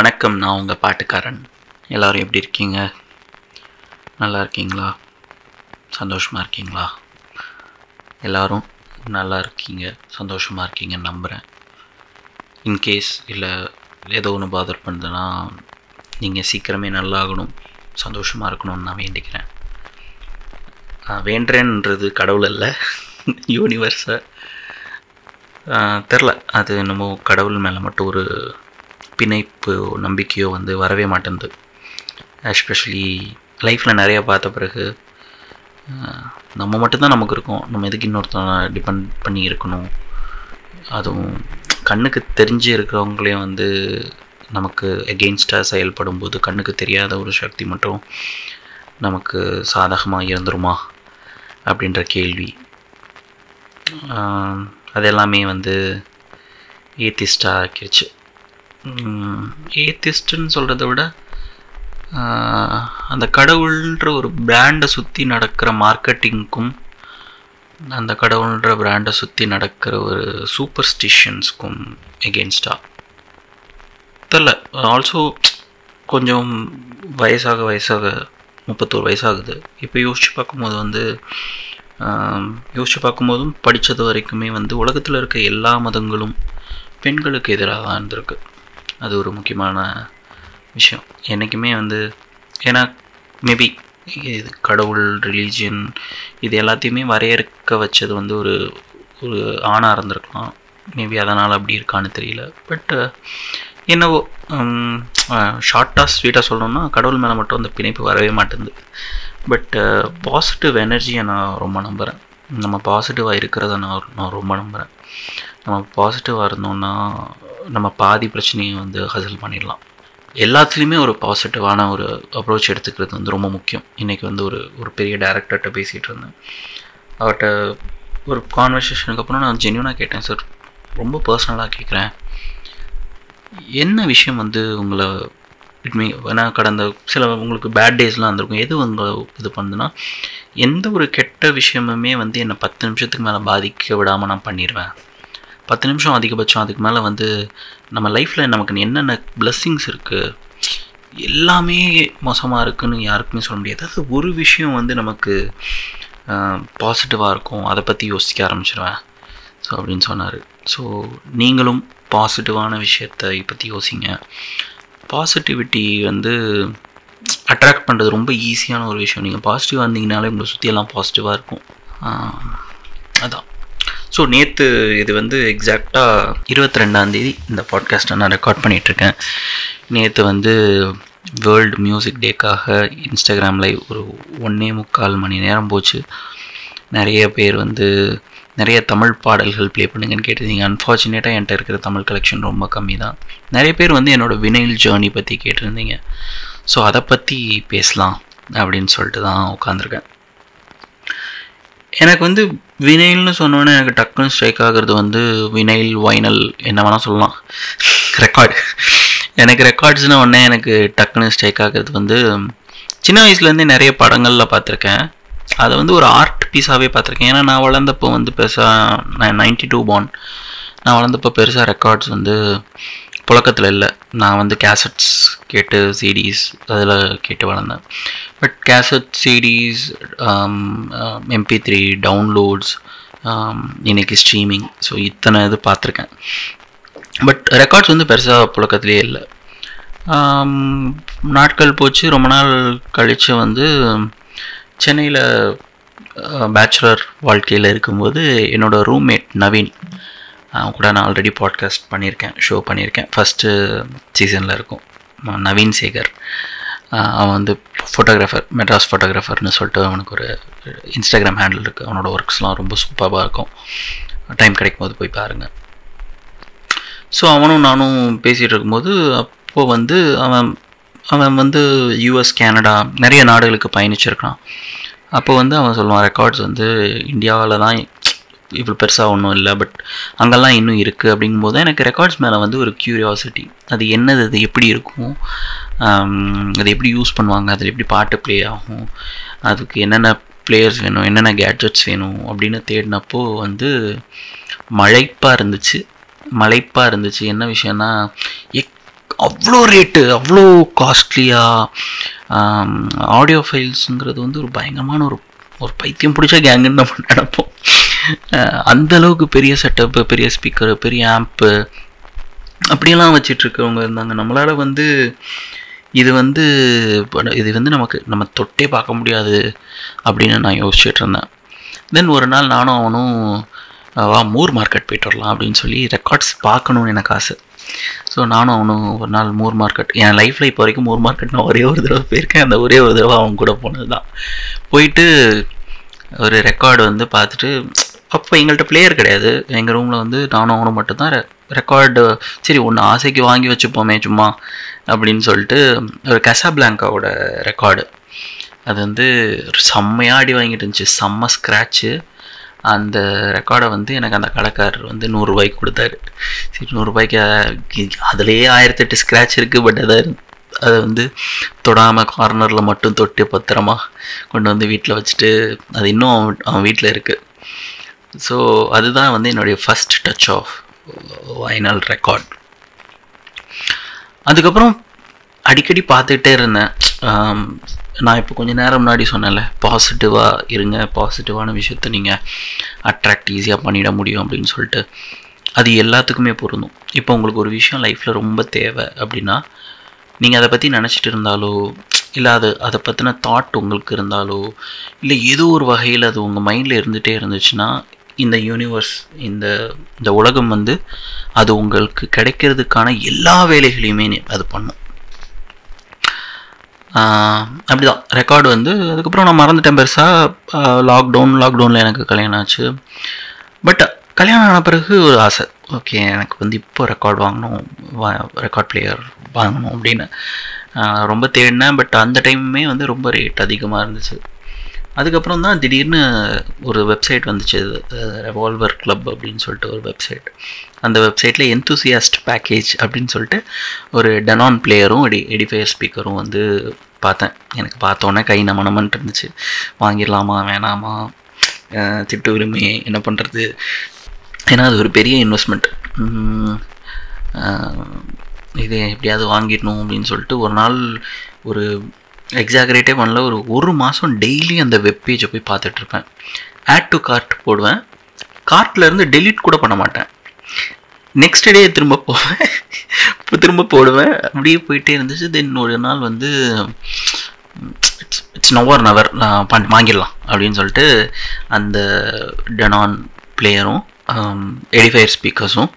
வணக்கம் நான் உங்கள் பாட்டுக்காரன். எல்லாரும் எப்படி இருக்கீங்க? நல்லா இருக்கீங்களா? சந்தோஷமாக இருக்கீங்களா? எல்லாரும் நல்லா இருக்கீங்க. சந்தோஷமாக இருக்கீங்கன்னு நம்புகிறேன் இன்கேஸ் இல்லை ஏதோ ஒன்று பாதர் பண்ணுதுன்னா நீங்கள் சீக்கிரமே நல்லாகணும் சந்தோஷமாக இருக்கணும்னு நான் வேண்டிக்கிறேன். நான் வேண்டுறேன்றது கடவுள் இல்லை யூனிவர்ஸை தெரில அது என்னமோ கடவுள் மேலே மட்டும் ஒரு பிணைப்பு நம்பிக்கையோ வந்து வரவே மாட்டேங்குது எஸ்பெஷலி லைஃப்பில் நிறையா பார்த்த பிறகு நம்ம மட்டும்தான் நமக்கு இருக்கும். நம்ம எதுக்கு இன்னொருத்தனை டிபெண்ட் பண்ணி இருக்கணும்? அதுவும் கண்ணுக்கு தெரிஞ்சு இருக்கிறவங்களையும் வந்து நமக்கு எகெயின்ஸ்டாக செயல்படும் போது கண்ணுக்கு தெரியாத ஒரு சக்தி மட்டும் நமக்கு சாதகமாக இருந்துருமா? அப்படின்ற கேள்வி. அது எல்லாமே வந்து ஏத்திஸ்டாக ஆக்கிடுச்சு ஏத்திஸ்ட்டுன்னு சொல்கிறத விட அந்த கடவுள்ன்ற ஒரு பிராண்டை சுற்றி நடக்கிற மார்க்கெட்டிங்க்கும் அந்த கடவுள்ன்ற பிராண்டை சுற்றி நடக்கிற ஒரு சூப்பர்ஸ்டிஷன்ஸ்க்கும் எகென்ஸ்டாக தெரில. ஆல்சோ கொஞ்சம் வயசாக வயசாக முப்பத்தோரு வயசாகுது. இப்போ யோசித்து பார்க்கும்போது வந்து யோசித்து பார்க்கும்போதும் படித்தது வரைக்குமே வந்து உலகத்தில் இருக்க எல்லா மதங்களும் பெண்களுக்கு எதிராக தான் இருந்திருக்கு. அது ஒரு முக்கியமான விஷயம். என்றைக்குமே வந்து ஏன்னா மேபி இது கடவுள் ரிலீஜியன் இது எல்லாத்தையுமே வரையறுக்க வச்சது வந்து ஒரு ஒரு ஆணாக இருந்திருக்கலாம். மேபி அதனால் அப்படி இருக்கான்னு தெரியல. பட் uh, என்னவோ um, uh, ஷார்ட்டாக ஸ்வீட்டாக சொல்லணும்னா கடவுள் மேலே மட்டும் அந்த பிணைப்பு வரவே மாட்டேங்குது. பட் பாசிட்டிவ் எனர்ஜியை நான் ரொம்ப நம்புகிறேன் நம்ம பாசிட்டிவாக இருக்கிறத நான் நான் ரொம்ப நம்புகிறேன் நம்ம பாசிட்டிவாக இருந்தோம்னா நம்ம பாதி பிரச்சனையை வந்து ஹசல் பண்ணிடலாம். எல்லாத்துலேயுமே ஒரு பாசிட்டிவான ஒரு அப்ரோச் எடுத்துக்கிறது வந்து ரொம்ப முக்கியம். இன்றைக்கி வந்து ஒரு ஒரு பெரிய டேரக்டர்கிட்ட பேசிகிட்டு இருந்தேன். அவர்கிட்ட ஒரு கான்வர்சேஷனுக்கு அப்புறம் நான் ஜென்யூனாக கேட்டேன் சார் ரொம்ப பர்சனலாக கேட்குறேன் என்ன விஷயம் வந்து உங்களை இட்மீ ஏன்னா கடந்த சில உங்களுக்கு பேட் டேஸ்லாம் வந்திருக்கும். எது உங்களை இது பண்ணுதுன்னா எந்த ஒரு கெட்ட விஷயமுமே வந்து என்னை பத்து நிமிஷத்துக்கு மேலே பாதிக்க விடாமல் நான் பண்ணிடுவேன் பத்து நிமிஷம் அதிகபட்சம் அதுக்கு மேலே வந்து நம்ம லைஃப்பில் நமக்கு என்னென்ன blessings இருக்குது எல்லாமே மோசமாக இருக்குதுன்னு யாருக்குமே சொல்ல முடியாது. அது ஒரு விஷயம் வந்து நமக்கு பாசிட்டிவாக இருக்கும் அதை பற்றி யோசிக்க ஆரம்பிச்சிடுவேன் ஸோ அப்படின்னு சொன்னார். ஸோ நீங்களும் பாசிட்டிவான விஷயத்தை பற்றி யோசிங்க. பாசிட்டிவிட்டி வந்து அட்ராக்ட் பண்ணுறது ரொம்ப ஈஸியான ஒரு விஷயம். நீங்கள் பாசிட்டிவாக இருந்தீங்கனாலே உங்களை சுற்றியெல்லாம் பாசிட்டிவாக இருக்கும். அதான். ஸோ நேற்று இது வந்து எக்ஸாக்டாக இருபத்தி ரெண்டாந்தேதி இந்த பாட்காஸ்ட்டை நான் ரெக்கார்ட் பண்ணிகிட்ருக்கேன் நேற்று வந்து வேர்ல்டு மியூசிக் டேக்காக இன்ஸ்டாகிராம் லைவ் ஒரு ஒன்றே முக்கால் மணி நேரம் போச்சு. நிறைய பேர் வந்து நிறைய தமிழ் பாடல்கள் ப்ளே பண்ணுங்கன்னு கேட்டிருந்தீங்க. அன்ஃபார்ச்சுனேட்டாக என்கிட்ட இருக்கிற தமிழ் கலெக்ஷன் ரொம்ப கம்மி தான் நிறைய பேர் வந்து என்னோடய வினைல் ஜேர்னி பற்றி கேட்டிருந்தீங்க. ஸோ அதை பற்றி பேசலாம் அப்படின்னு சொல்லிட்டு தான் உட்காந்துருக்கேன் எனக்கு வந்து வினைல்னு சொன்னோன்னே எனக்கு டக்குன்னு ஸ்ட்ரைக் ஆகுறது வந்து வினைல் வைனல் என்ன வேணால் சொல்லலாம். ரெக்கார்டு எனக்கு ரெக்கார்ட்ஸ்னு உடனே எனக்கு டக்குன்னு ஸ்ட்ரைக் ஆகுறது வந்து சின்ன வயசுலேருந்தே நிறைய படங்களில் பார்த்துருக்கேன். அதை வந்து ஒரு ஆர்ட் பீஸாகவே பார்த்துருக்கேன். ஏன்னா நான் வளர்ந்தப்போ வந்து பெருசாக நான் நைன்டி டூ பான் நான் வளர்ந்தப்போ பெருசாக ரெக்கார்ட்ஸ் வந்து புழக்கத்தில் இல்லை. நான் வந்து கேசட்ஸ் கேட்டு சிடிஸ் அதில் கேட்டு வளர்ந்தேன். But cassette CDs MP three downloads இன்னைக்கு ஸ்ட்ரீமிங் ஸோ இத்தனை இது பார்த்துருக்கேன். பட் ரெக்கார்ட்ஸ் வந்து பெருசாக புழக்கத்துலேயே இல்லை. Um, நாட்கள் போச்சு. ரொம்ப நாள் கழித்து வந்து சென்னையில் பேச்சுலர் uh, வாழ்க்கையில் இருக்கும்போது என்னோடய ரூம்மேட் நவீன் அவன் கூட நான் ஆல்ரெடி பாட்காஸ்ட் பண்ணியிருக்கேன் ஷோ பண்ணியிருக்கேன். ஃபஸ்ட்டு சீசனில் இருக்கும். நவீன் சேகர். அவன் வந்து ஃபோட்டோகிராஃபர் மெட்ராஸ் ஃபோட்டோகிராஃபர்னு சொல்லிட்டு அவனுக்கு ஒரு இன்ஸ்டாகிராம் ஹேண்டில் இருக்குது அவனோட ஒர்க்ஸ்லாம் ரொம்ப சூப்பராக இருக்கும். டைம் கிடைக்கும் போது போய் பாருங்கள் ஸோ அவனும் நானும் பேசிகிட்டு இருக்கும்போது அப்போது வந்து அவன் அவன் வந்து யூஎஸ் கேனடா நிறைய நாடுகளுக்கு பயணிச்சிருக்கான். அப்போ வந்து அவன் சொல்லுவான் ரெக்கார்ட்ஸ் வந்து இந்தியாவில் தான் இவ்வளோ பெருசாக ஒன்றும் இல்லை பட் அங்கெல்லாம் இன்னும் இருக்குது அப்படிங்கும்போது எனக்கு ரெக்கார்ட்ஸ் மேலே வந்து ஒரு க்யூரியாசிட்டி அது என்னது அது எப்படி இருக்கும்? அது எப்படி யூஸ் பண்ணுவாங்க? அதில் எப்படி பாட்டு ப்ளே ஆகும்? அதுக்கு என்னென்ன பிளேயர்ஸ் வேணும்? என்னென்ன கேட்ஜெட்ஸ் வேணும்? அப்படின்னு தேடினப்போ வந்து மழைப்பாக இருந்துச்சு. மலைப்பாக இருந்துச்சு. என்ன விஷயம்னா அவ்வளோ ரேட்டு அவ்வளோ காஸ்ட்லியாக ஆடியோ ஃபைல்ஸுங்கிறது வந்து ஒரு பயங்கரமான ஒரு ஒரு பைத்தியம் பிடிச்ச கேங்குன்னு நம்ம நினைப்போம். அந்த அளவுக்கு பெரிய செட்டப்பு பெரிய ஸ்பீக்கரு பெரிய ஆம்ப்பு அப்படியெல்லாம் வச்சிட்ருக்கவங்க இருந்தாங்க. நம்மளால் வந்து இது வந்து இது வந்து நமக்கு நம்ம தொட்டே பார்க்க முடியாது அப்படின்னு நான் யோசிச்சுட்டு இருந்தேன். தென் ஒரு நாள் நானும் அவனும் வா மூர் மார்க்கெட் போயிட்டு வரலாம் அப்படின்னு சொல்லி ரெக்கார்ட்ஸ் பார்க்கணும்னு எனக்கு ஆசை. ஸோ நானும் அவனும் ஒரு நாள் மூர் மார்க்கெட் என் லைஃப்பில் இப்போ வரைக்கும் மூர் மார்க்கெட் நான் ஒரே ஒரு தடவை போயிருக்கேன். அந்த ஒரே ஒரு தடவை அவன் கூட போனது தான் போயிட்டு ஒரு ரெக்கார்டு வந்து பார்த்துட்டு அப்போ எங்கள்கிட்ட பிளேயர் கிடையாது. எங்கள் ரூமில் வந்து நானும் அவனும் மட்டும்தான் ரெக்கார்டு சரி ஒன்று ஆசைக்கு வாங்கி வச்சுப்போமே சும்மா அப்படின்னு சொல்லிட்டு ஒரு கசாபிளாங்காவோட ரெக்கார்டு அது வந்து செம்மையாக அடி வாங்கிட்டு இருந்துச்சு. செம்ம ஸ்க்ராட்சு அந்த ரெக்கார்டை வந்து எனக்கு அந்த கடைக்காரர் வந்து நூறுரூபாய்க்கு கொடுத்தாரு. சரி நூறுரூபாய்க்கு அதுலேயே ஆயிரத்தெட்டு ஸ்க்ராட்ச் இருக்குது பட் அதை அதை வந்து தொடாமல் கார்னரில் மட்டும் தொட்டு பத்திரமா கொண்டு வந்து வீட்டில் வச்சுட்டு அது இன்னும் அவன் அவன் வீட்டில் இருக்குது ஸோ அதுதான் வந்து என்னுடைய first touch of vinyl record அதுக்கப்புறம் அடிக்கடி பார்த்துக்கிட்டே இருந்தேன். நான் இப்போ கொஞ்சம் நேரம் முன்னாடி சொன்னேன்ல பாசிட்டிவாக இருங்க பாசிட்டிவான விஷயத்த நீங்கள் அட்ராக்ட் ஈஸியாக பண்ணிட முடியும் அப்படின்னு சொல்லிட்டு. அது எல்லாத்துக்குமே பொருந்தும். இப்போ உங்களுக்கு ஒரு விஷயம் லைஃப்பில் ரொம்ப தேவை அப்படின்னா நீங்கள் அதை பற்றி நினச்சிட்டு இருந்தாலோ இல்லை அது அதை பற்றின தாட் உங்களுக்கு இருந்தாலோ இல்லை ஏதோ ஒரு வகையில் அது உங்கள் மைண்டில் இருந்துகிட்டே இருந்துச்சுன்னா இந்த யூனிவர்ஸ் இந்த இந்த உலகம் வந்து அது உங்களுக்கு கிடைக்கிறதுக்கான எல்லா வேலைகளையுமே அது பண்ணும். அப்படிதான். ரெக்கார்டு வந்து அதுக்கப்புறம் நான் மறந்துட்டேன் பெருசாக லாக்டவுன் லாக்டவுனில் எனக்கு கல்யாணம் ஆச்சு. பட் கல்யாணம் ஆன பிறகு ஒரு ஆசை. ஓகே எனக்கு வந்து இப்போ ரெக்கார்ட் வாங்கணும் ரெக்கார்ட் பிளேயர் வாங்கணும் அப்படின்னு ரொம்ப தேடினேன். பட் அந்த டைமுமே வந்து ரொம்ப ரேட் அதிகமாக இருந்துச்சு. அதுக்கப்புறம் தான் திடீர்னு ஒரு வெப்சைட் வந்துச்சு ரெவால்வர் கிளப் அப்படின்னு சொல்லிட்டு ஒரு வெப்சைட் அந்த வெப்சைட்டில் எந்தூசியாஸ்ட் பேக்கேஜ் அப்படின்னு சொல்லிட்டு ஒரு டெனான் பிளேயரும் எடி எடிஃபையர் ஸ்பீக்கரும் வந்து பார்த்தேன். எனக்கு பார்த்தோன்னே கை நம்ம நம்மன்ட்டு இருந்துச்சு. வாங்கிடலாமா வேணாமா? திட்டு உரிமை என்ன பண்ணுறது ஏன்னா அது ஒரு பெரிய இன்வெஸ்ட்மெண்ட் இது எப்படியாவது வாங்கிடணும் அப்படின்னு சொல்லிட்டு ஒரு நாள் ஒரு எக்ஸாகரேட்டே பண்ணல ஒரு ஒரு மாதம் டெய்லி அந்த வெப் பேஜை போய் பார்த்துட்ருப்பேன். ஆட் டு கார்ட் போடுவேன். கார்ட்லேருந்து டெலீட் கூட பண்ண மாட்டேன். நெக்ஸ்ட் டே திரும்ப போவேன். திரும்ப போடுவேன். அப்படியே போயிட்டே இருந்துச்சு. தென் ஒரு நாள் வந்து இட்ஸ் இட்ஸ் நவர் நவர் நான் வாங்கிடலாம் அப்படின்னு சொல்லிட்டு அந்த டெனான் பிளேயரும் எடிஃபயர் ஸ்பீக்கர்ஸும்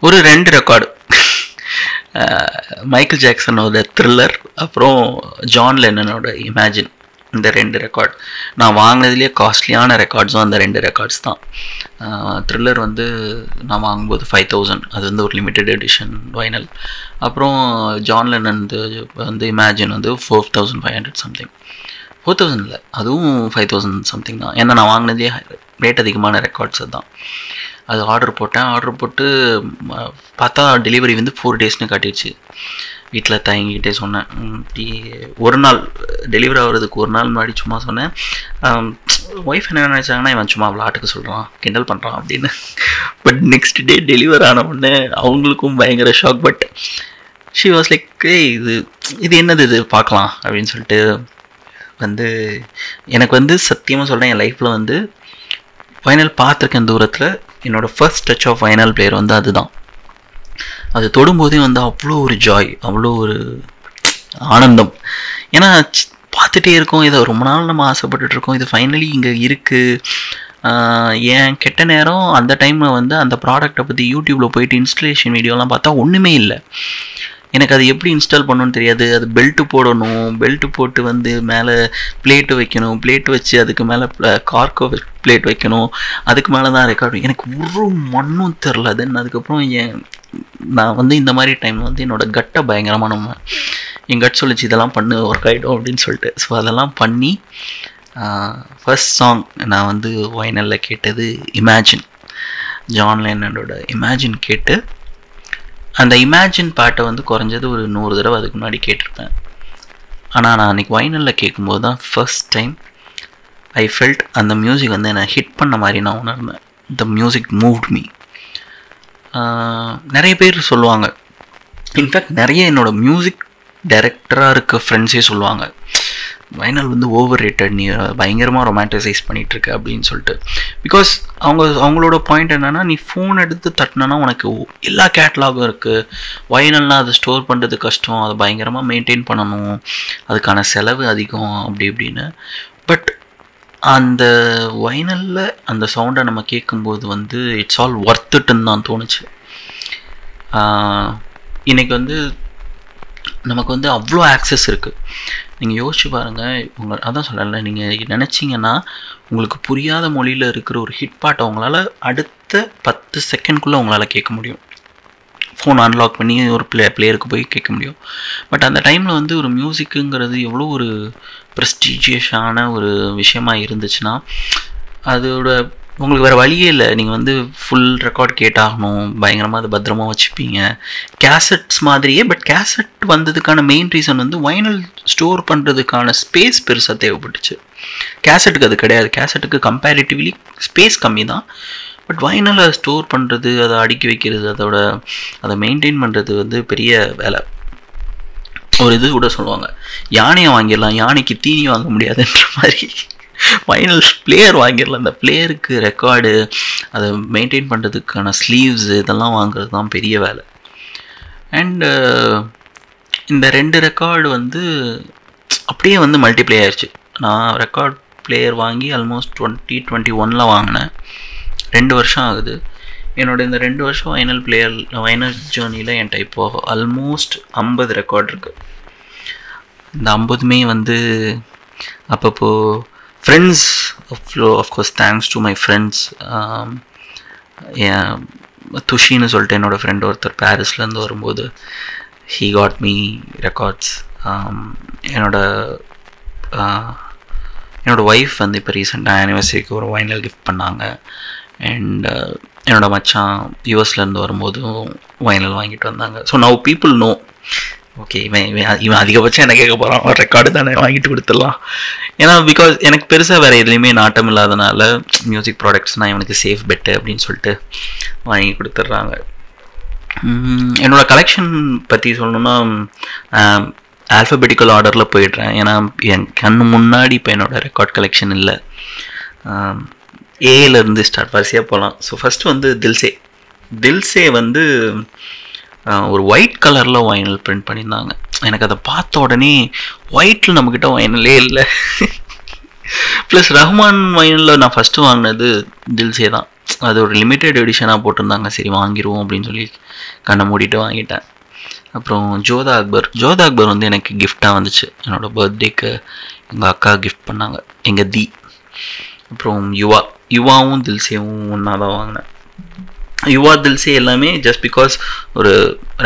ஒரு ரெண்டு ரெக்கார்டு மைக்கேல் ஜாக்சனோட த்ரில்லர் அப்புறம் ஜான் லென்னனோட இமேஜின் இந்த ரெண்டு ரெக்கார்ட் நான் வாங்கினதுலேயே காஸ்ட்லியான ரெக்கார்ட்ஸும் அந்த ரெண்டு ரெக்கார்ட்ஸ் தான். த்ரில்லர் வந்து நான் வாங்கும்போது ஃபைவ் தௌசண்ட் அது வந்து ஒரு லிமிட்டெட் எடிஷன் வைனல் அப்புறம் ஜான் லென்னன் வந்து இமேஜின் வந்து four thousand five hundred something four thousand இல்லை அதுவும் ஃபைவ் தௌசண்ட் சம்திங் தான். ஏன்னா நான் வாங்கினதே ரேட் அதிகமான ரெக்கார்ட்ஸ் தான் அது ஆர்டர் போட்டேன். ஆர்டர் போட்டு பார்த்தா டெலிவரி வந்து ஃபோர் டேஸ்னு காட்டிடுச்சு. வீட்டில் தயங்கிக்கிட்டே சொன்னேன். ஒரு நாள் டெலிவரி ஆகிறதுக்கு ஒரு நாள் முன்னாடி சும்மா சொன்னேன். ஒய்ஃப் என்ன நினச்சாங்கன்னா இவன் சும்மா விளாட்டுக்கு சொல்கிறான் கிண்டல் பண்ணுறான் அப்படின்னு. பட் நெக்ஸ்ட் டே டெலிவர் ஆன உடனே அவங்களுக்கும் பயங்கர shock but she was like இது இது என்னது இது? பார்க்கலாம். அப்படின்னு சொல்லிட்டு வந்து எனக்கு வந்து சத்தியமாக சொல்கிறேன் என் லைஃப்பில் வந்து ஃபைனல் பார்த்துருக்கேன் தூரத்தில். என்னோடய first touch of vinyl player வந்து அதுதான். அது தொடும்போதே வந்து அவ்வளோ ஒரு ஜாய் அவ்வளோ ஒரு ஆனந்தம். ஏன்னா பார்த்துட்டே இருக்கோம் இதை ரொம்ப நாள் நம்ம ஆசைப்பட்டுட்டு இருக்கோம் இது ஃபைனலி இங்கே இருக்குது ஏன் கெட்ட நேரம் அந்த டைமில் வந்து அந்த ப்ராடக்ட்டை பற்றி யூடியூப்பில் போயிட்டு இன்ஸ்டலேஷன் வீடியோலாம் பார்த்தா ஒன்றுமே இல்லை. எனக்கு அது எப்படி இன்ஸ்டால் பண்ணணும்னு தெரியாது. அது பெல்ட்டு போடணும். பெல்ட்டு போட்டு வந்து மேலே பிளேட்டு வைக்கணும். பிளேட்டு வச்சு அதுக்கு மேலே கார்கோ பிளேட் வைக்கணும். அதுக்கு மேலே தான் ரெக்கார்டு எனக்கு ஒரு மண்ணும் தெரில. தென் அதுக்கப்புறம் என் நான் வந்து இந்த மாதிரி டைம் வந்து என்னோட கட்டை பயங்கரமாக நம்ம என் கட் சொல்லிச்சு இதெல்லாம் பண்ணு ஒர்க் ஆகிடும் அப்படின்னு சொல்லிட்டு. ஸோ அதெல்லாம் பண்ணி ஃபஸ்ட் சாங் நான் வந்து வைனலில் கேட்டது இமேஜின் ஜான் லைனோட இமேஜின் கேட்டு அந்த இமேஜின் பாட்டை வந்து குறைஞ்சது ஒரு நூறு தடவை அதுக்கு முன்னாடி கேட்டிருப்பேன். ஆனால் நான் அன்றைக்கி வைனலில் கேட்கும்போது தான் ஃபர்ஸ்ட் டைம் ஐ ஃபெல்ட் அந்த மியூசிக் வந்து என்னை ஹிட் பண்ண மாதிரி நான் உணர்ந்தேன். த மியூசிக் மூவ்ட் மீ நிறைய பேர் சொல்லுவாங்க. இன்ஃபேக்ட் நிறைய என்னோடய மியூசிக் டைரக்டராக இருக்க ஃப்ரெண்ட்ஸே சொல்லுவாங்க. வைனல் வந்து ஓவர் ரேட்டட் நீ பயங்கரமாக ரொமான்டிசைஸ் பண்ணிகிட்ருக்க அப்படின்னு சொல்லிட்டு. பிகாஸ் அவங்க அவங்களோட பாயிண்ட் என்னென்னா நீ ஃபோன் எடுத்து தட்டினா உனக்கு எல்லா கேட்லாகும் இருக்குது வைனல்னால் அதை ஸ்டோர் பண்ணுறது கஷ்டம் அதை பயங்கரமாக மெயின்டைன் பண்ணணும். அதுக்கான செலவு அதிகம் அப்படி இப்படின்னு. பட் அந்த வைனலில் அந்த சவுண்டை நம்ம கேட்கும்போது வந்து இட்ஸ் ஆல் ஒர்த்துட்டுன்னு தான் தோணுச்சு. இன்றைக்கி வந்து நமக்கு வந்து அவ்வளோ ஆக்சஸ் இருக்குது நீங்கள் யோசிச்சு பாருங்கள் உங்க அதான் சொல்லலை நீங்கள் நினச்சிங்கன்னா உங்களுக்கு புரியாத மொழியில் இருக்கிற ஒரு ஹிட் பாட்டை உங்களால் அடுத்த பத்து செகண்ட்குள்ளே உங்களால் கேட்க முடியும். ஃபோன் அன்லாக் பண்ணி ஒரு பிளே பிளேயருக்கு போய் கேட்க முடியும். பட் அந்த டைமில் வந்து ஒரு மியூசிக்குங்கிறது எவ்வளோ ஒரு ப்ரெஸ்டீஜியஸான ஒரு விஷயமாக இருந்துச்சுன்னா அதோட உங்களுக்கு வேறு வழியே இல்லை. நீங்கள் வந்து ஃபுல் ரெக்கார்ட் கேட்டாகணும். பயங்கரமாக அதை பத்திரமா வச்சுப்பீங்க. கேசட்ஸ் மாதிரியே பட் கேசட் வந்ததுக்கான மெயின் ரீசன் வந்து வைனல் ஸ்டோர் பண்ணுறதுக்கான ஸ்பேஸ் பெருசாக தேவைப்பட்டுச்சு. கேசட்டுக்கு அது கிடையாது. கேசட்டுக்கு கம்பேரிட்டிவ்லி ஸ்பேஸ் கம்மி தான். பட் வைனலை ஸ்டோர் பண்ணுறது அதை அடுக்கி வைக்கிறது அதோட அதை மெயின்டைன் பண்ணுறது வந்து பெரிய வேலை. ஒரு இது கூட சொல்லுவாங்க. யானையை வாங்கிடலாம். யானைக்கு தீனி வாங்க முடியாதுன்ற மாதிரி. ஃபைனல் பிளேயர் வாங்கிடலாம். அந்த பிளேயருக்கு ரெக்கார்டு அதை மெயின்டைன் பண்ணுறதுக்கான ஸ்லீவ்ஸ் இதெல்லாம் வாங்குறது தான் பெரிய வேலை. அண்டு இந்த ரெண்டு ரெக்கார்டு வந்து அப்படியே வந்து மல்டிப்ளே ஆயிடுச்சு நான் ரெக்கார்ட் பிளேயர் வாங்கி ஆல்மோஸ்ட் டுவெண்ட்டி டுவெண்ட்டி ஒனில் வாங்கினேன். ரெண்டு வருஷம் ஆகுது. என்னோட இந்த ரெண்டு வருஷம் வைனல் பிளேயர் வைனல் ஜேர்னியில் என்கிட்ட இப்போ ஆல்மோஸ்ட் ஐம்பது ரெக்கார்ட் இருக்குது இந்த ஐம்பதுமே வந்து அப்பப்போ friends of course thanks to my friends என் துஷின்னு சொல்லிட்டு என்னோடய ஃப்ரெண்ட் ஒருத்தர் பாரிஸ்லேருந்து வரும்போது ஹீ காட் மீ ரெக்கார்ட்ஸ் என்னோட uh, என்னோடய ஒய்ஃப் வந்து இப்போ ரீசெண்டாக ஆனிவர்சரிக்கு ஒரு வைனல் கிஃப்ட் பண்ணாங்க. அண்ட் uh, என்னோடய மச்சான் யூஎஸ்லேருந்து வரும்போதும் வைனல் வாங்கிட்டு வந்தாங்க. So now people know okay இவன் இவன் இவன் அதிகபட்சம் என்ன கேட்க போகிறான் ரெக்கார்டு தானே வாங்கிட்டு கொடுத்துடலாம். ஏன்னா பிகாஸ் எனக்கு பெருசாக வேறு எதுலேயுமே நாட்டம் இல்லாதனால மியூசிக் ப்ராடக்ட்ஸ்னால் இவனுக்கு சேஃப் பெட்டு அப்படின்னு சொல்லிட்டு வாங்கி கொடுத்துட்றாங்க. என்னோடய கலெக்ஷன் பற்றி சொல்லணுன்னா ஆல்ஃபபெட்டிக்கல் ஆர்டரில் போயிடுறேன். ஏன்னா என் கண்ணு முன்னாடி இப்போ என்னோடய ரெக்கார்ட் கலெக்ஷன் இல்லை. ஏலேருந்து ஸ்டார்ட் வரிசையாக போகலாம் ஸோ ஃபஸ்ட்டு வந்து தில்சே தில்சே வந்து ஒரு ஒயிட் கலரில் வைனல் பிரிண்ட் பண்ணியிருந்தாங்க. எனக்கு அதை பார்த்த உடனே ஒயிட்டில் நம்மக்கிட்ட வைனலே இல்லை. ப்ளஸ் ரஹ்மான் வைனலில் நான் ஃபஸ்ட்டு வாங்கினது தில்சே தான். அது ஒரு லிமிட்டெட் எடிஷனாக போட்டிருந்தாங்க. சரி வாங்கிடுவோம் அப்படின்னு சொல்லி கண்ணை மூடிட்டு வாங்கிட்டேன். அப்புறம் ஜோதா அக்பர். ஜோதா அக்பர் வந்து எனக்கு கிஃப்டாக வந்துச்சு. என்னோடய பர்த்டேக்கு எங்கள் அக்கா கிஃப்ட் பண்ணாங்க. எங்கள் தி. அப்புறம் யுவா. யுவாவும் தில்சேவும் ஒன்றா தான் வாங்கினேன். யுவா தில்சே எல்லாமே ஜஸ்ட் பிகாஸ் ஒரு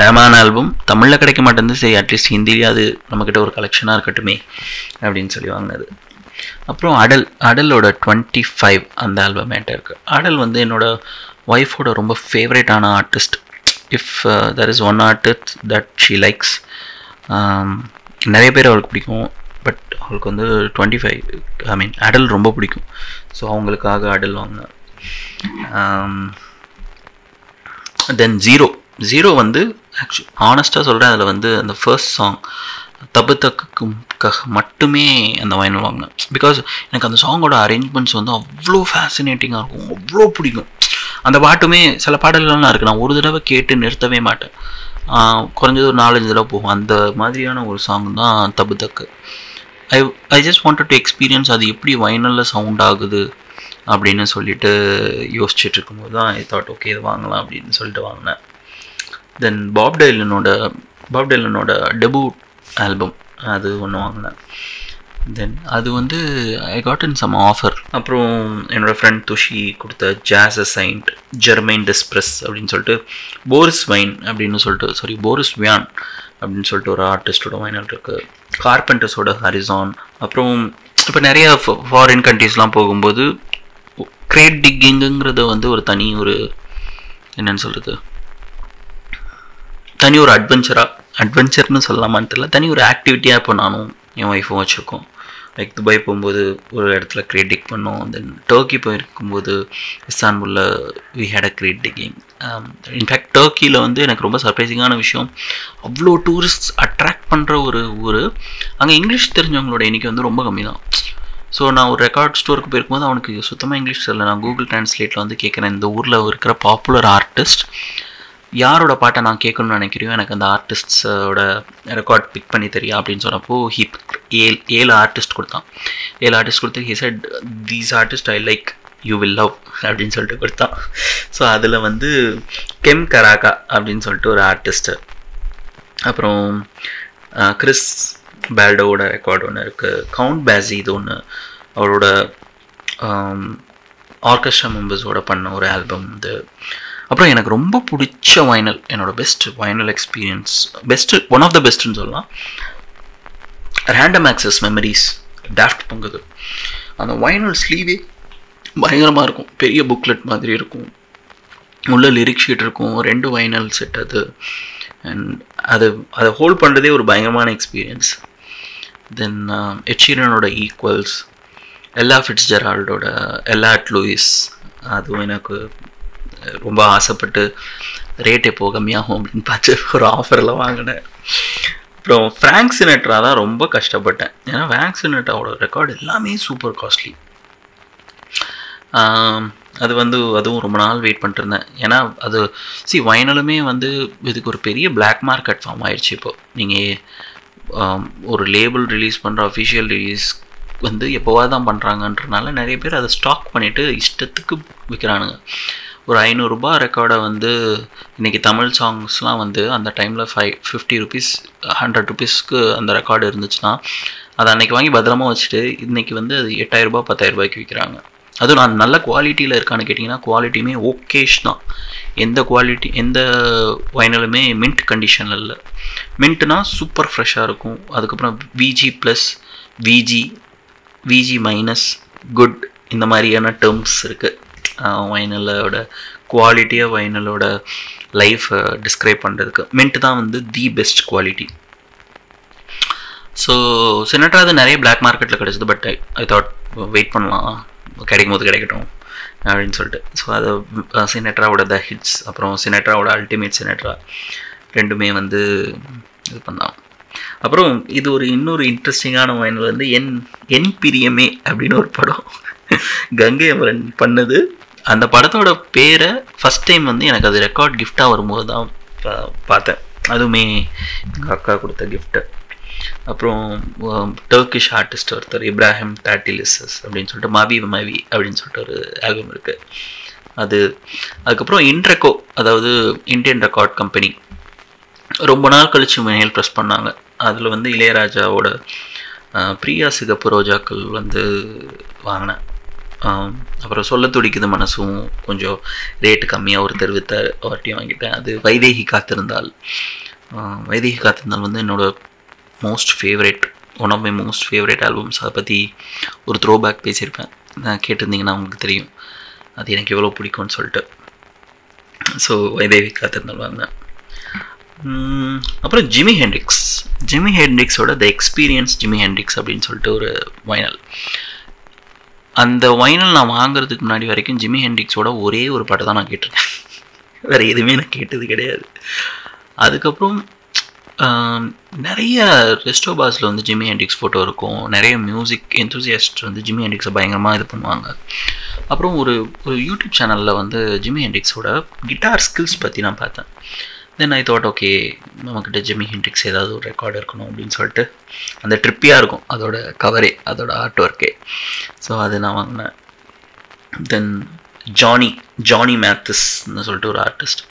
ரேமான் ஆல்பம் தமிழில் கிடைக்க மாட்டேங்குது சரி அட்லீஸ்ட் ஹிந்திலேயாவது நம்மக்கிட்ட ஒரு கலெக்ஷனாக இருக்கட்டுமே அப்படின்னு சொல்லி வாங்கினது. அப்புறம் அடல் அடலோட டுவெண்ட்டி ஃபைவ் அந்த ஆல்பம் என்கிட்ட இருக்குது அடல் வந்து என்னோடய ஒய்ஃபோட ரொம்ப ஃபேவரேட்டான artist if there is one artist that she likes நிறைய பேர் அவளுக்கு பிடிக்கும். பட் அவளுக்கு வந்து twenty five I mean Adele ரொம்ப பிடிக்கும். ஸோ அவங்களுக்காக அடல் வாங்கினேன். Um, தென் ஜீரோ ஜீரோ வந்து ஆக்சுவலி ஆனஸ்ட்டாக சொல்கிறேன் அதில் வந்து அந்த ஃபர்ஸ்ட் சாங் தப்பு தக்குக்காக மட்டுமே அந்த வைனல் வாங்கினேன். பிகாஸ் எனக்கு அந்த சாங்கோட அரேஞ்ச்மெண்ட்ஸ் வந்து அவ்வளோ ஃபேசினேட்டிங்காக இருக்கும். அவ்வளோ பிடிக்கும். அந்த பாட்டுமே சில பாடல்கள்லாம் இருக்குது நான் ஒரு தடவை கேட்டு நிறுத்தவே மாட்டேன். குறைஞ்சது ஒரு நாலஞ்சு தடவை போகும். அந்த மாதிரியான ஒரு சாங் தான் தப்பு தக்கு I I just wanted to experience அது எப்படி வைனலில் சவுண்ட் ஆகுது. அப்படின்னு சொல்லிட்டு யோசிச்சுட்டு இருக்கும்போது தான் ஐ தாட் ஓகே இது வாங்கலாம் அப்படின்னு சொல்லிட்டு வாங்கினேன். தென் பாப் டைலனோட பாப் டைலனோட டெபு ஆல்பம் அது ஒன்று வாங்கினேன். தென் அது வந்து I got in some offer அப்புறம் என்னோடய ஃப்ரெண்ட் துஷி கொடுத்த ஜாஸ் சைண்ட் ஜெர்மைன் டிஸ்ப்ரெஸ் அப்படின்னு சொல்லிட்டு போரிஸ் வைன் அப்படின்னு சொல்லிட்டு சாரி போரிஸ் வியான் அப்படின்னு சொல்லிட்டு ஒரு ஆர்டிஸ்டோட வைனல் இருக்குது கார்பெண்டர்ஸோட ஹரிசான் அப்புறம் இப்போ நிறைய ஃபாரின் கண்ட்ரீஸ்லாம் போகும்போது கிரேட் டிக்கிங்குங்கிறது வந்து ஒரு தனி ஒரு என்னன்னு சொல்கிறது தனி ஒரு அட்வென்ச்சராக அட்வென்ச்சர்னு சொல்லலாமான்னு தெரியல. தனி ஒரு ஆக்டிவிட்டியாக இப்போ நானும் என் ஒய்ஃபும் வச்சுருக்கோம். லைக் துபாய் போகும்போது ஒரு இடத்துல கிரேட் டிக் பண்ணோம். தென் டர்க்கி போயிருக்கும்போது இஸ்தான்புல்ல we had a crate digging in fact டர்க்கியில் வந்து எனக்கு ரொம்ப சர்ப்ரைசிங்கான விஷயம் அவ்வளோ டூரிஸ்ட் அட்ராக்ட் பண்ணுற ஒரு ஊர் அங்கே இங்கிலீஷ் தெரிஞ்சவங்களோட எண்ணிக்கை வந்து ரொம்ப கம்மி தான் ஸோ நான் ஒரு ரெக்கார்ட் ஸ்டோருக்கு போயிருக்கும்போது அவனுக்கு சுத்தமாக இங்கிலீஷ் தெரியல. நான் கூகுள் டிரான்ஸ்லேட்டில் வந்து கேட்குறேன் இந்த ஊரில் இருக்கிற பாப்புலர் ஆர்டிஸ்ட் யாரோட பாட்டை நான் கேட்கணும்னு நினைக்கிறியோ எனக்கு அந்த ஆர்டிஸ்ட்ஸோட ரெக்கார்ட் பிக் பண்ணி தெரியும் அப்படின்னு சொன்னப்போ ஹி ஏழு ஏழு ஆர்டிஸ்ட் கொடுத்தான். ஏழு ஆர்டிஸ்ட் கொடுத்து he said these artist I like you will love அப்படின்னு சொல்லிட்டு கொடுத்தான். ஸோ அதில் வந்து கெம் கராகா அப்படின்னு சொல்லிட்டு ஒரு ஆர்டிஸ்ட்டு அப்புறம் கிறிஸ் பேல்டோட ரெக்கார்டு ஒன்று இருக்குது கவுண்ட் பேசி இது ஒன்று அவரோட um, ஆர்கெஸ்ட்ரா மெம்பர்ஸோட பண்ண ஒரு ஆல்பம் இது. அப்புறம் எனக்கு ரொம்ப பிடிச்ச வைனல் என்னோட best vinyl experience best one of the பெஸ்ட்டுன்னு சொல்லலாம். ரேண்டம் ஆக்சஸ் மெமரிஸ் டேஃப்ட் பங்குது அந்த வைனல் ஸ்லீவே பயங்கரமாக இருக்கும். பெரிய புக்லெட் மாதிரி இருக்கும். உள்ள லிரிக் ஷீட் இருக்கும். ரெண்டு வைனல் செட் அது. அண்ட் அது அதை ஹோல்ட் பண்ணுறதே ஒரு பயங்கரமான எக்ஸ்பீரியன்ஸ் தென் எச்சீரனோட ஈக்குவல்ஸ் எல்லா ஃபிட்ஸ் ஜெரால்டோட எல்லாட் லூயிஸ் அதுவும் எனக்கு ரொம்ப ஆசைப்பட்டு ரேட் எப்போ கம்மியாகும் அப்படின்னு பார்த்து ஒரு ஆஃபரில் வாங்கினேன். அப்புறம் ஃப்ராங்க் சினட்ரா தான் ரொம்ப கஷ்டப்பட்டேன். ஏன்னா ஃப்ராங்க் சினட்ராவோட ரெக்கார்டு எல்லாமே சூப்பர் காஸ்ட்லி அது வந்து அதுவும் ரொம்ப நாள் வெயிட் பண்ணிட்டுருந்தேன். ஏன்னா அது சி வைனலுமே வந்து இதுக்கு ஒரு பெரிய பிளாக் மார்க்கெட் ஃபார்ம் ஆயிடுச்சு இப்போது நீங்கள் ஒரு லேபிள் ரிலீஸ் பண்ணுற அஃபிஷியல் ரிலீஸ் வந்து எப்போவா தான் பண்ணுறாங்கன்றனால நிறைய பேர் அதை ஸ்டாக் பண்ணிவிட்டு இஷ்டத்துக்கு விற்கிறானுங்க ஒரு ஐநூறுரூபா ரெக்கார்டை வந்து இன்றைக்கி தமிழ் சாங்ஸ்லாம் வந்து அந்த டைமில் ஃபைவ் ஃபிஃப்டி ருபீஸ் ஹண்ட்ரட் ருபீஸ்க்கு அந்த ரெக்கார்டு இருந்துச்சுன்னா அதை அன்றைக்கி வாங்கி பத்திரமா வச்சுட்டு இன்றைக்கி வந்து அது எட்டாயிரரூபா பத்தாயிரரூபாய்க்கு விற்கிறாங்க அதுவும் நான் நல்ல குவாலிட்டியில் இருக்கான்னு கேட்டிங்கன்னா குவாலிட்டியுமே ஓகேஷ் தான். எந்த குவாலிட்டி எந்த வைனலுமே மின்ட் கண்டிஷனில் இல்லை. மின்ட்னா சூப்பர் ஃப்ரெஷ்ஷாக இருக்கும். அதுக்கப்புறம் VG plus VG VG minus good இந்த மாதிரியான டேர்ம்ஸ் இருக்குது வைனலோட குவாலிட்டியாக வைனலோட லைஃப்பை டிஸ்கிரைப் பண்ணுறதுக்கு மின்ட் தான் வந்து the best quality so Sinatra அது நிறைய பிளாக் மார்க்கெட்டில் கிடச்சிது பட் ஐ தாட் வெயிட் பண்ணலாம். கிடைக்கும் போது கிடைக்கட்டும் அப்படின்னு சொல்லிட்டு. ஸோ அது சினேட்ராவோட த ஹிட்ஸ் அப்புறம் சினேட்ராவோட அல்டிமேட் சினேட்ரா ரெண்டுமே வந்து இது பண்ணான் அப்புறம் இது ஒரு இன்னொரு இன்ட்ரெஸ்டிங்கான வைனல் வந்து என் என் பிரியமே அப்படின்னு ஒரு படம். கங்கை அமரன் பண்ணது. அந்த படத்தோட பேரை ஃபஸ்ட் டைம் வந்து எனக்கு அது ரெக்கார்ட் கிஃப்டாக வரும்போது தான் பார்த்தேன். அதுவுமே எங்கள் அக்கா கொடுத்த கிஃப்ட்டு அப்புறம் டர்க்கிஷ் ஆர்டிஸ்ட் ஒருத்தர் இப்ராஹிம் டாட்டிலிசஸ் அப்படின்னு சொல்லிட்டு மவி மவி அப்படின்னு சொல்லிட்டு ஒரு ஆல்பம் இருக்குது அது அதுக்கப்புறம் இன்ட்ரெக்கோ அதாவது இந்தியன் ரெக்கார்ட் கம்பெனி ரொம்ப நாள் கழித்து மேல் ப்ரெஸ் பண்ணாங்க. அதில் வந்து இளையராஜாவோட பிரியா சிகப்பு ரோஜாக்கள் வந்து வாங்கினேன். அப்புறம் சொல்ல துடிக்குது மனசும் கொஞ்சம் ரேட்டு கம்மியாக ஒரு தெரிவித்த அவர்கிட்டையும் வாங்கிட்டேன். அது வைதேகி காத்திருந்தால். வைதேகி காத்திருந்தால் வந்து என்னோட most favourite one of my most favourite albums அதை பற்றி ஒரு த்ரோ பேக் பேசியிருப்பேன். நான் கேட்டிருந்தீங்கன்னா உங்களுக்கு தெரியும். அது எனக்கு எவ்வளோ பிடிக்கும்னு சொல்லிட்டு. ஸோ வைதேவி காத்திருந்தாங்க அப்புறம் ஜிமி ஹெண்ட்ரிக்ஸ் ஜிமி ஹெண்ட்ரிக்ஸோட த எக்ஸ்பீரியன்ஸ் ஜிமி ஹெண்ட்ரிக்ஸ் அப்படின்னு சொல்லிட்டு ஒரு வைனல் அந்த வைனல் நான் வாங்குறதுக்கு முன்னாடி வரைக்கும் ஜிமி ஹெண்ட்ரிக்ஸோட ஒரே ஒரு பாட்டை தான் நான் கேட்டிருக்கேன். வேறு எதுவுமே நான் கேட்டது கிடையாது. அதுக்கப்புறம் நிறைய ரெஸ்டோபாஸில் வந்து ஜிம்மி ஹேண்டிக்ஸ் ஃபோட்டோ இருக்கும். நிறைய மியூசிக் என்தூசியஸ்ட் வந்து ஜிம்மி ஹேண்டிக்ஸை பயங்கரமாக இது பண்ணுவாங்க. அப்புறம் ஒரு ஒரு யூடியூப் சேனலில் வந்து ஜிம்மி ஹேண்டிக்ஸோட கிட்டார் ஸ்கில்ஸ் பற்றி நான் பார்த்தேன். தென் ஐ தாட் ஓகே நம்மக்கிட்ட ஜிம்மி ஹெண்டிக்ஸ் ஏதாவது ஒரு ரெக்கார்டு இருக்கணும் அப்படின்னு சொல்லிட்டு அந்த ட்ரிப்பியாக இருக்கும். அதோட கவரே அதோட ஆர்ட் ஒர்க்கே ஸோ அது நான் வாங்கினேன். தென் ஜானி ஜானி மேத்திஸ்ன்னு சொல்லிட்டு ஒரு ஆர்டிஸ்ட்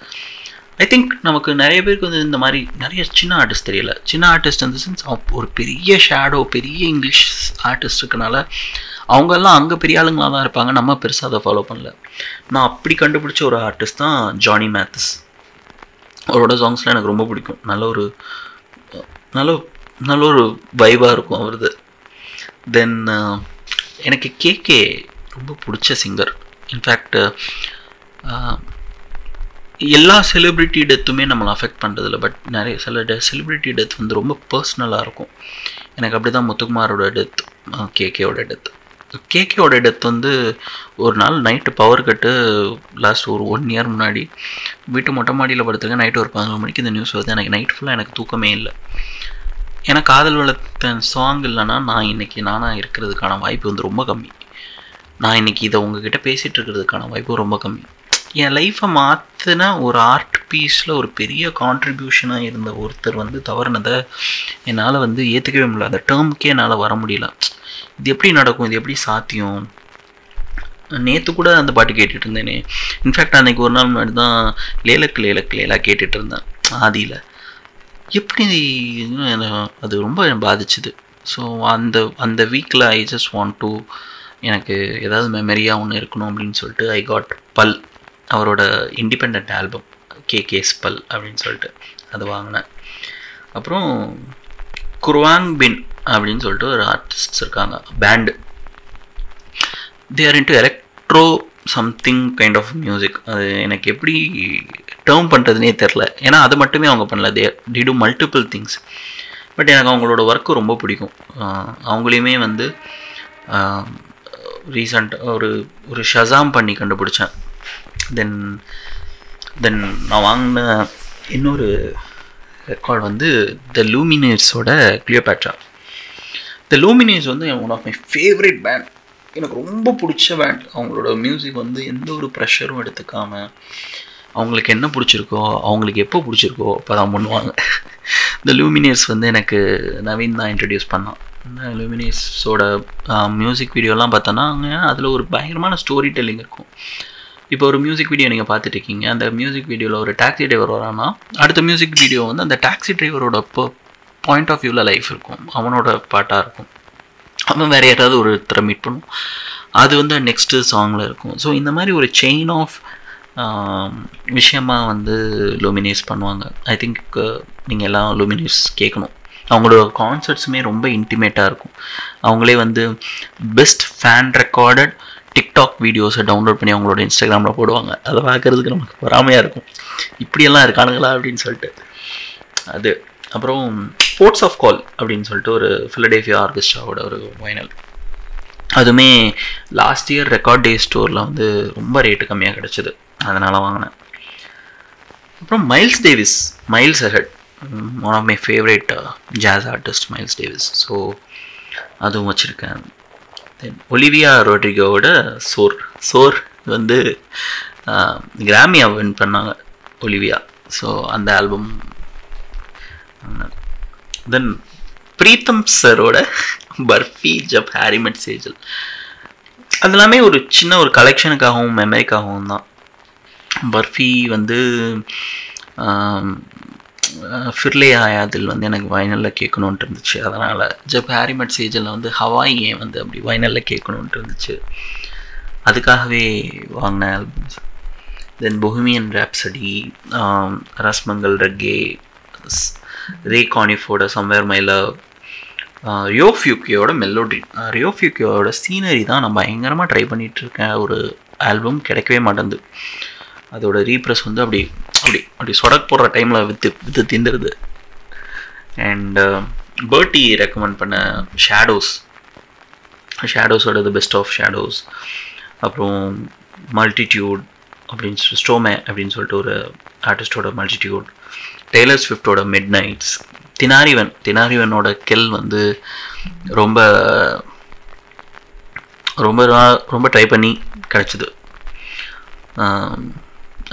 ஐ திங்க் நமக்கு நிறைய பேருக்கு வந்து இந்த மாதிரி நிறைய சின்ன ஆர்டிஸ்ட் தெரியல. சின்ன ஆர்டிஸ்ட் இந்த சென்ஸ் ஒரு பெரிய ஷேடோ பெரிய இங்கிலீஷ் ஆர்டிஸ்ட் இருக்கனால அவங்கெல்லாம் அங்கே பெரிய ஆளுங்களாக தான் இருப்பாங்க. நம்ம பெருசாக அதை ஃபாலோ பண்ணல. நான் அப்படி கண்டுபிடிச்ச ஒரு ஆர்டிஸ்ட் தான் ஜானி மேத்ஸ் அவரோட சாங்ஸ்லாம் எனக்கு ரொம்ப பிடிக்கும். நல்ல ஒரு நல்ல நல்ல ஒரு வைபாக இருக்கும் அவரது. தென் எனக்கு கேகே ரொம்ப பிடிச்ச சிங்கர் இன்ஃபேக்ட் எல்லா செலிப்ரிட்டி டெத்துமே நம்மளை அஃபெக்ட் பண்ணுறதில்ல பட் நிறைய சில டெ செலிப்ரிட்டி டெத் வந்து ரொம்ப பர்சனலாக இருக்கும். எனக்கு அப்படி தான் முத்துக்குமாரோட டெத் கேகேவோட டெத் கேகேவோட டெத் வந்து ஒரு நாள் நைட்டு பவர் கட்டு லாஸ்ட் ஒரு ஒன் இயர் முன்னாடி வீட்டு மொட்டை மாடியில் படுத்துருக்கேன் நைட்டு ஒரு பதினொரு மணிக்கு இந்த நியூஸ் வருது. எனக்கு நைட் ஃபுல்லாக எனக்கு தூக்கமே இல்லை. ஏன்னா காதல் வளர்த்த சாங் இல்லைன்னா நான் இன்னைக்கு நானாக இருக்கிறதுக்கான வாய்ப்பு வந்து ரொம்ப கம்மி. நான் இன்னைக்கு இதை உங்ககிட்ட பேசிகிட்டு இருக்கிறதுக்கான வாய்ப்பு ரொம்ப கம்மி. என் லைஃப்பை மாற்றின ஒரு ஆர்ட் பீஸில் ஒரு பெரிய கான்ட்ரிபியூஷனாக இருந்த ஒருத்தர் வந்து தவறுனதை என்னால் வந்து ஏற்றுக்கவே முடியல. அந்த டேர்முக்கே என்னால் வர முடியல. இது எப்படி நடக்கும்? இது எப்படி சாத்தியம்? நேற்று கூட அந்த பாட்டு கேட்டுட்டு இருந்தேனே. இன்ஃபேக்ட் அன்னைக்கு ஒரு நாள் முன்னாடி தான் லேலக்கு லேலக்கு லேலா கேட்டுட்டு இருந்தேன். ஆதியில். எப்படி அது ரொம்ப பாதிச்சுது. ஸோ அந்த அந்த வீக்கில் ஐ ஜஸ்ட் வாண்ட் டு எனக்கு ஏதாவது மெமரியாக ஒன்று இருக்கணும் அப்படின்னு சொல்லிட்டு ஐ காட் பல். அவரோட இண்டிபெண்ட் ஆல்பம் கே கேஸ் பல் அப்படின்னு சொல்லிட்டு அது வாங்கினேன். அப்புறம் குர்வாங் பின் அப்படின்னு சொல்லிட்டு ஒரு ஆர்டிஸ்ட்ஸ் இருக்காங்க band they are into electro something kind of music அது எனக்கு எப்படி டேர்ம் பண்ணுறதுனே தெரில ஏன்னா அது மட்டுமே அவங்க பண்ணல they did do multiple things but எனக்கு அவங்களோட ஒர்க்கு ரொம்ப பிடிக்கும். அவங்களையுமே வந்து ரீசண்ட் ஒரு ஒரு ஷசாம் பண்ணி கண்டுபிடிச்சேன். தென் தென் நான் வாங்கின இன்னொரு ரெக்கார்ட் வந்து த லூமினேர்ஸோட கிளியோபேட்ரா த லூமினேஸ் வந்து one of my favourite band எனக்கு ரொம்ப பிடிச்ச பேண்ட் அவங்களோட மியூசிக் வந்து எந்த ஒரு ப்ரெஷரும் எடுத்துக்காமல் அவங்களுக்கு என்ன பிடிச்சிருக்கோ அவங்களுக்கு எப்போ பிடிச்சிருக்கோ அப்போ தான் பண்ணுவாங்க. இந்த லூமினியர்ஸ் வந்து எனக்கு நவீன் தான் இன்ட்ரடியூஸ் பண்ணான். இந்த லூமினியர்ஸோட மியூசிக் வீடியோலாம் பார்த்தோன்னா அதில் ஒரு பயங்கரமான ஸ்டோரி டெல்லிங் இருக்கும். இப்போ ஒரு மியூசிக் வீடியோ நீங்கள் பார்த்துட்டு இருக்கீங்க அந்த மியூசிக் வீடியோவில் ஒரு டாக்ஸி டிரைவர் வரானா அடுத்த மியூசிக் வீடியோ வந்து அந்த டாக்ஸி டிரைவரோட பாயிண்ட் ஆஃப் வியூவில் லைஃப் இருக்கும். அவனோட பாட்டாக இருக்கும். அவன் வேறு யாராவது ஒருத்தரை மீட் பண்ணும். அது வந்து நெக்ஸ்ட்டு சாங்கில் இருக்கும். ஸோ இந்த மாதிரி ஒரு செயின் ஆஃப் விஷயமாக வந்து லூமினேஸ் பண்ணுவாங்க. ஐ திங்க் நீங்கள் எல்லாம் லூமினேஸ் கேட்கணும் அவங்களோட கான்சர்ட்ஸுமே ரொம்ப இன்டிமேட்டாக இருக்கும். அவங்களே வந்து பெஸ்ட் ஃபேன் ரெக்கார்டட் டிக்டாக் வீடியோஸை டவுன்லோட் பண்ணி அவங்களோட இன்ஸ்டாகிராமில் போடுவாங்க. அதை பார்க்குறதுக்கு நமக்கு பொறாமையாக இருக்கும். இப்படியெல்லாம் இருக்கானுங்களா அப்படின்னு சொல்லிட்டு. அது. அப்புறம் ஸ்போர்ட்ஸ் ஆஃப் கால் அப்படின்னு சொல்லிட்டு ஒரு ஃபிலடேஃபியா ஆர்கெஸ்ட்ராவோட ஒரு வைனல் அதுவுமே லாஸ்ட் இயர் ரெக்கார்ட் டே ஸ்டோரில் வந்து ரொம்ப ரேட்டு கம்மியாக கிடச்சிது. அதனால் வாங்கினேன். அப்புறம் Miles Davis Miles Ahead one of my favourite jazz artist Miles Davis so அதுவும் வச்சுருக்கேன். தென் ஒலிவியா ரோட்ரிகோவோட சோர். சோர் வந்து கிராமியா வின் பண்ணாங்க ஒலிவியா. ஸோ அந்த ஆல்பம். தென் பிரீத்தம் சரோட பர்ஃபி ஜப் ஹாரிமெட் சேஜல் அது எல்லாமே ஒரு சின்ன ஒரு கலெக்ஷனுக்காகவும் மெமரிக்காகவும் தான். பர்ஃபி வந்து ஃபிர்லே ஆயாதில் வந்து எனக்கு வைனலில் கேட்கணுன்ட்டு இருந்துச்சு. அதனால் ஜப் ஹாரிமெட் சீஜனில் வந்து ஹவாய் ஏன் வந்து அப்படி வைனலில் கேட்கணுன்ட்டு இருந்துச்சு. அதுக்காகவே வாங்கின ஆல்பம்ஸ் தென் பொஹிமியன் ரேப்சடி ரஸ்மங்கல் ரக்கே ரே கானிஃபோட சம்வேர் மை லவ் ரியோ ஃபியூக்கியோட மெலோடி ரியோ ஃபியூக்கியோட சீனரி தான் நான் பயங்கரமாக ட்ரை பண்ணிகிட்ருக்கேன் ஒரு ஆல்பம் கிடைக்கவே மாட்டேங்குது. அதோட ரீப்ரெஸ் வந்து அப்படி அப்படி அப்படி சொடக் போடுற டைமில் வித்து வித்து திந்துருது அண்ட் பேர்ட்டி ரெக்கமெண்ட் பண்ண ஷேடோஸ் ஷேடோஸோட த பெஸ்ட் ஆஃப் ஷேடோஸ் அப்புறம் மல்டிடியூட் அப்படின்னு ஸ்டோமே அப்படின்னு சொல்லிட்டு ஒரு ஆர்டிஸ்டோட மல்டிடியூட் டெய்லர் ஸ்விஃப்டோட மிட் நைட்ஸ் தினாரிவன் தினாரிவனோட கெல் வந்து ரொம்ப ரொம்ப ரொம்ப ட்ரை பண்ணி கிடச்சிது.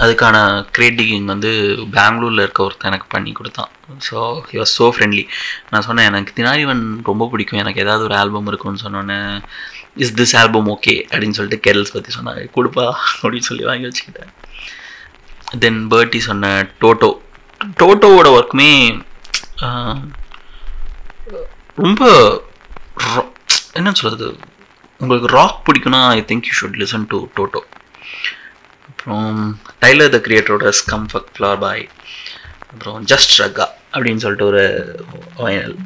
அதுக்கான கிரியேட்டிங் வந்து பெங்களூரில் இருக்க ஒருத்தன் எனக்கு பண்ணி கொடுத்தான். So he was so friendly நான் சொன்னேன் எனக்கு தினாரிவன் ரொம்ப பிடிக்கும். எனக்கு ஏதாவது ஒரு ஆல்பம் இருக்குன்னு சொன்னோன்னே இஸ் திஸ் ஆல்பம் ஓகே அப்படின்னு சொல்லிட்டு கேரல்ஸ் பற்றி சொன்னாங்க கொடுப்பா அப்படின்னு சொல்லி வாங்கி வச்சுக்கிட்டேன். தென் பேர்ட்டி சொன்ன டோட்டோ டோட்டோவோட ஒர்க்குமே ரொம்ப என்ன சொல்கிறது உங்களுக்கு ராக் பிடிக்குன்னா I think you should listen to Toto அப்புறம் டைலர் த கிரியேட்டரோட ஸ்கம் ஃபக் பாய் அப்புறம் ஜஸ்ட் ரக்கா அப்படின்னு சொல்லிட்டு ஒரு வைனல்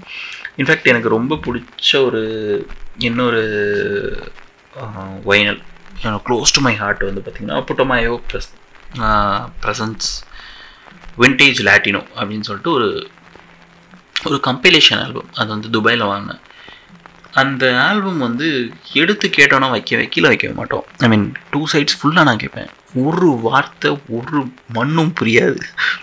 இன்ஃபேக்ட் எனக்கு ரொம்ப பிடிச்ச ஒரு இன்னொரு vinyl close to my heart வந்து பார்த்திங்கன்னா புட்டமாயோ ப்ரெஸ் ப்ரெசன்ஸ் விண்டேஜ் லாட்டினோ அப்படின்னு சொல்லிட்டு ஒரு ஒரு கம்பைலேஷன் ஆல்பம் அது வந்து துபாயில் வாங்கினேன். அந்த ஆல்பம் வந்து எடுத்து கேட்டோன்னா வைக்க வைக்கல வைக்கவே மாட்டோம். ஐ மீன் டூ சைட்ஸ் ஃபுல்லாக நான் கேட்பேன் ஒரு வார்த்தை ஒரு மண்ணும் புரியாது.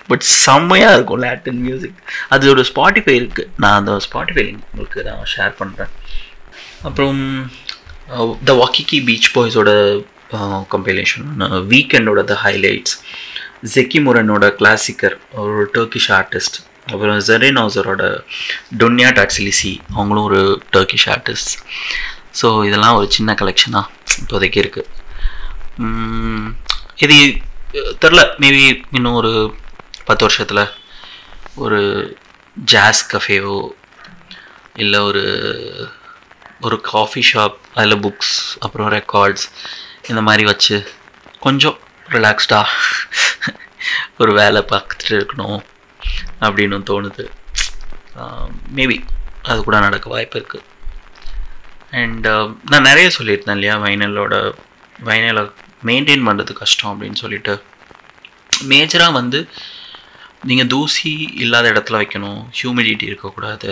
பட் செம்மையாக இருக்கும் லேட்டின் மியூசிக் அதோட ஸ்பாட்டிஃபை இருக்குது நான் அந்த ஸ்பாட்டிஃபை உங்களுக்கு நான் ஷேர் பண்ணுறேன் அப்புறம் த வாக்கிக்கி பீச் பாய்ஸோட கம்பைலேஷன் வீக்கெண்டோட த ஹைலைட்ஸ் ஜெக்கி முரனோட கிளாசிக்கர் ஒரு டர்க்கிஷ் ஆர்டிஸ்ட் அப்புறம் ஜெரின் ஹவுசரோட டொன்யா டாட்சிலிசி அவங்களும் ஒரு டர்க்கிஷ் ஆர்டிஸ்ட் ஸோ இதெல்லாம் ஒரு சின்ன கலெக்ஷனாக இப்போதைக்கு இருக்குது இது தெரில. மேபி இன்னும் ஒரு பத்து வருஷத்தில் ஒரு ஜாஸ் கஃபேவோ இல்லை ஒரு ஒரு காஃபி ஷாப் அதில் புக்ஸ் அப்புறம் ரெக்கார்ட்ஸ் இந்த மாதிரி வச்சு கொஞ்சம் ரிலாக்ஸ்டாக ஒரு வேலை பார்த்துட்டு இருக்கணும் அப்படின்னு தோணுது. மேபி அது கூட நடக்க வாய்ப்பு இருக்குது அண்ட் நான் நிறைய சொல்லியிருந்தேன் இல்லையா வைனலோட வைனலை மெயின்டைன் பண்ணுறது கஷ்டம் அப்படின்னு சொல்லிட்டு மேஜராக வந்து நீங்கள் தூசி இல்லாத இடத்துல வைக்கணும் ஹியூமிடிட்டி இருக்கக்கூடாது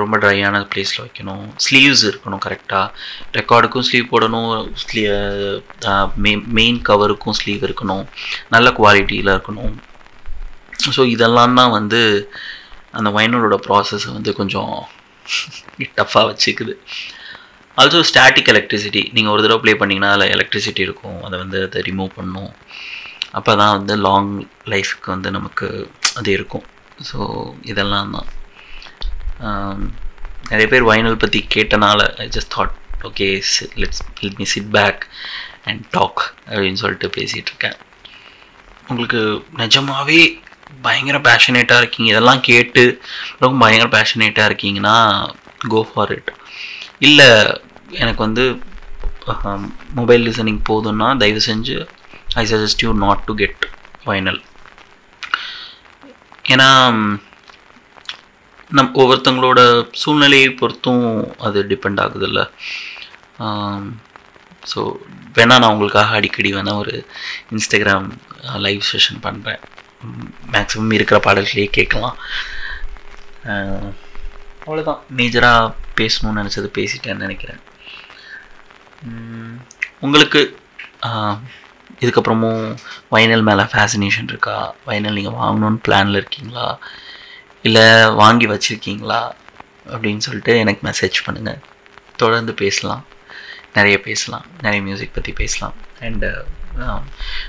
ரொம்ப ட்ரையான பிளேஸில் வைக்கணும் ஸ்லீவ்ஸ் இருக்கணும் கரெக்டாக ரெக்கார்டுக்கும் ஸ்லீவ் போடணும் ஸ்லீ மெயின் கவருக்கும் ஸ்லீவ் இருக்கணும் நல்ல குவாலிட்டியில் இருக்கணும். ஸோ இதெல்லாம் தான் வந்து அந்த வைனலோட ப்ராசஸை வந்து கொஞ்சம் டஃப்பாக வச்சுக்குது. ஆல்சோ ஸ்டாட்டிக் எலக்ட்ரிசிட்டி நீங்கள் ஒரு தடவை ப்ளே பண்ணிங்கன்னா அதில் எலக்ட்ரிசிட்டி இருக்கும். அதை வந்து அதை ரிமூவ் பண்ணும். அப்போ தான் வந்து லாங் லைஃப்க்கு வந்து நமக்கு அது இருக்கும். ஸோ இதெல்லாம் தான். நிறைய பேர் வைனல் பற்றி கேட்டனால I just thought okay let's let me sit back and talk அப்படின்னு சொல்லிட்டு பேசிகிட்டு இருக்கேன். உங்களுக்கு நிஜமாகவே பயங்கர பேஷனேட்டாக இருக்கீங்க. இதெல்லாம் கேட்டு ரொம்ப பயங்கர பேஷனேட்டாக இருக்கீங்கன்னா கோ ஃபார் இட் இல்லை எனக்கு வந்து மொபைல் லிசனிங் போதுன்னா தயவு செஞ்சு I suggest you not to get vinyl ஏன்னா நம் ஒவ்வொருத்தங்களோட சூழ்நிலையை பொறுத்தும் அது டிபெண்ட் ஆகுதுல்ல. ஸோ வேணால் நான் உங்களுக்காக அடிக்கடி வேணால் ஒரு இன்ஸ்டாகிராம் லைவ் செஷன் பண்ணுறேன் மேக்ஸிமம் இருக்கிற பாடல்களையே கேட்கலாம். அவ்வளோதான் மேஜராக பேசணும்னு நினச்சது பேசிட்டேன்னு நினைக்கிறேன். உங்களுக்கு இதுக்கப்புறமும் வைனல் மேலே ஃபேசினேஷன் இருக்கா? வைனல் நீங்கள் வாங்கணுன்னு பிளானில் இருக்கீங்களா? இல்லை வாங்கி வச்சுருக்கீங்களா? அப்படின்னு சொல்லிட்டு எனக்கு மெசேஜ் பண்ணுங்கள் தொடர்ந்து பேசலாம். நிறைய பேசலாம். நிறைய மியூசிக் பற்றி பேசலாம். அண்டு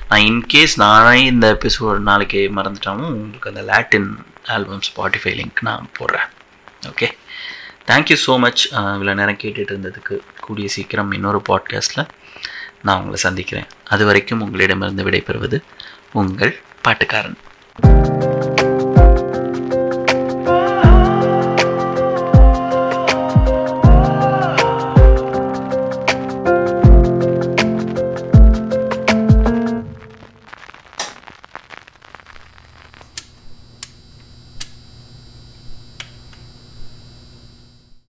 நான் இன்கேஸ் நானே இந்த எபிசோடு நாளைக்கு மறந்துட்டாலும் உங்களுக்கு அந்த லேட்டின் ஆல்பம் ஸ்பாட்டிஃபை லிங்க் நான் போடுறேன். ஓகே தேங்க்யூ ஸோ மச் இவ்வளோ நேரம் கேட்டுகிட்டு இருந்ததுக்கு கூடிய சீக்கிரம் இன்னொரு பாட்காஸ்ட்டில் நான் உங்களை சந்திக்கிறேன். அது வரைக்கும் உங்களிடமிருந்து விடைபெறுவது உங்கள் பாட்டுக்காரன்.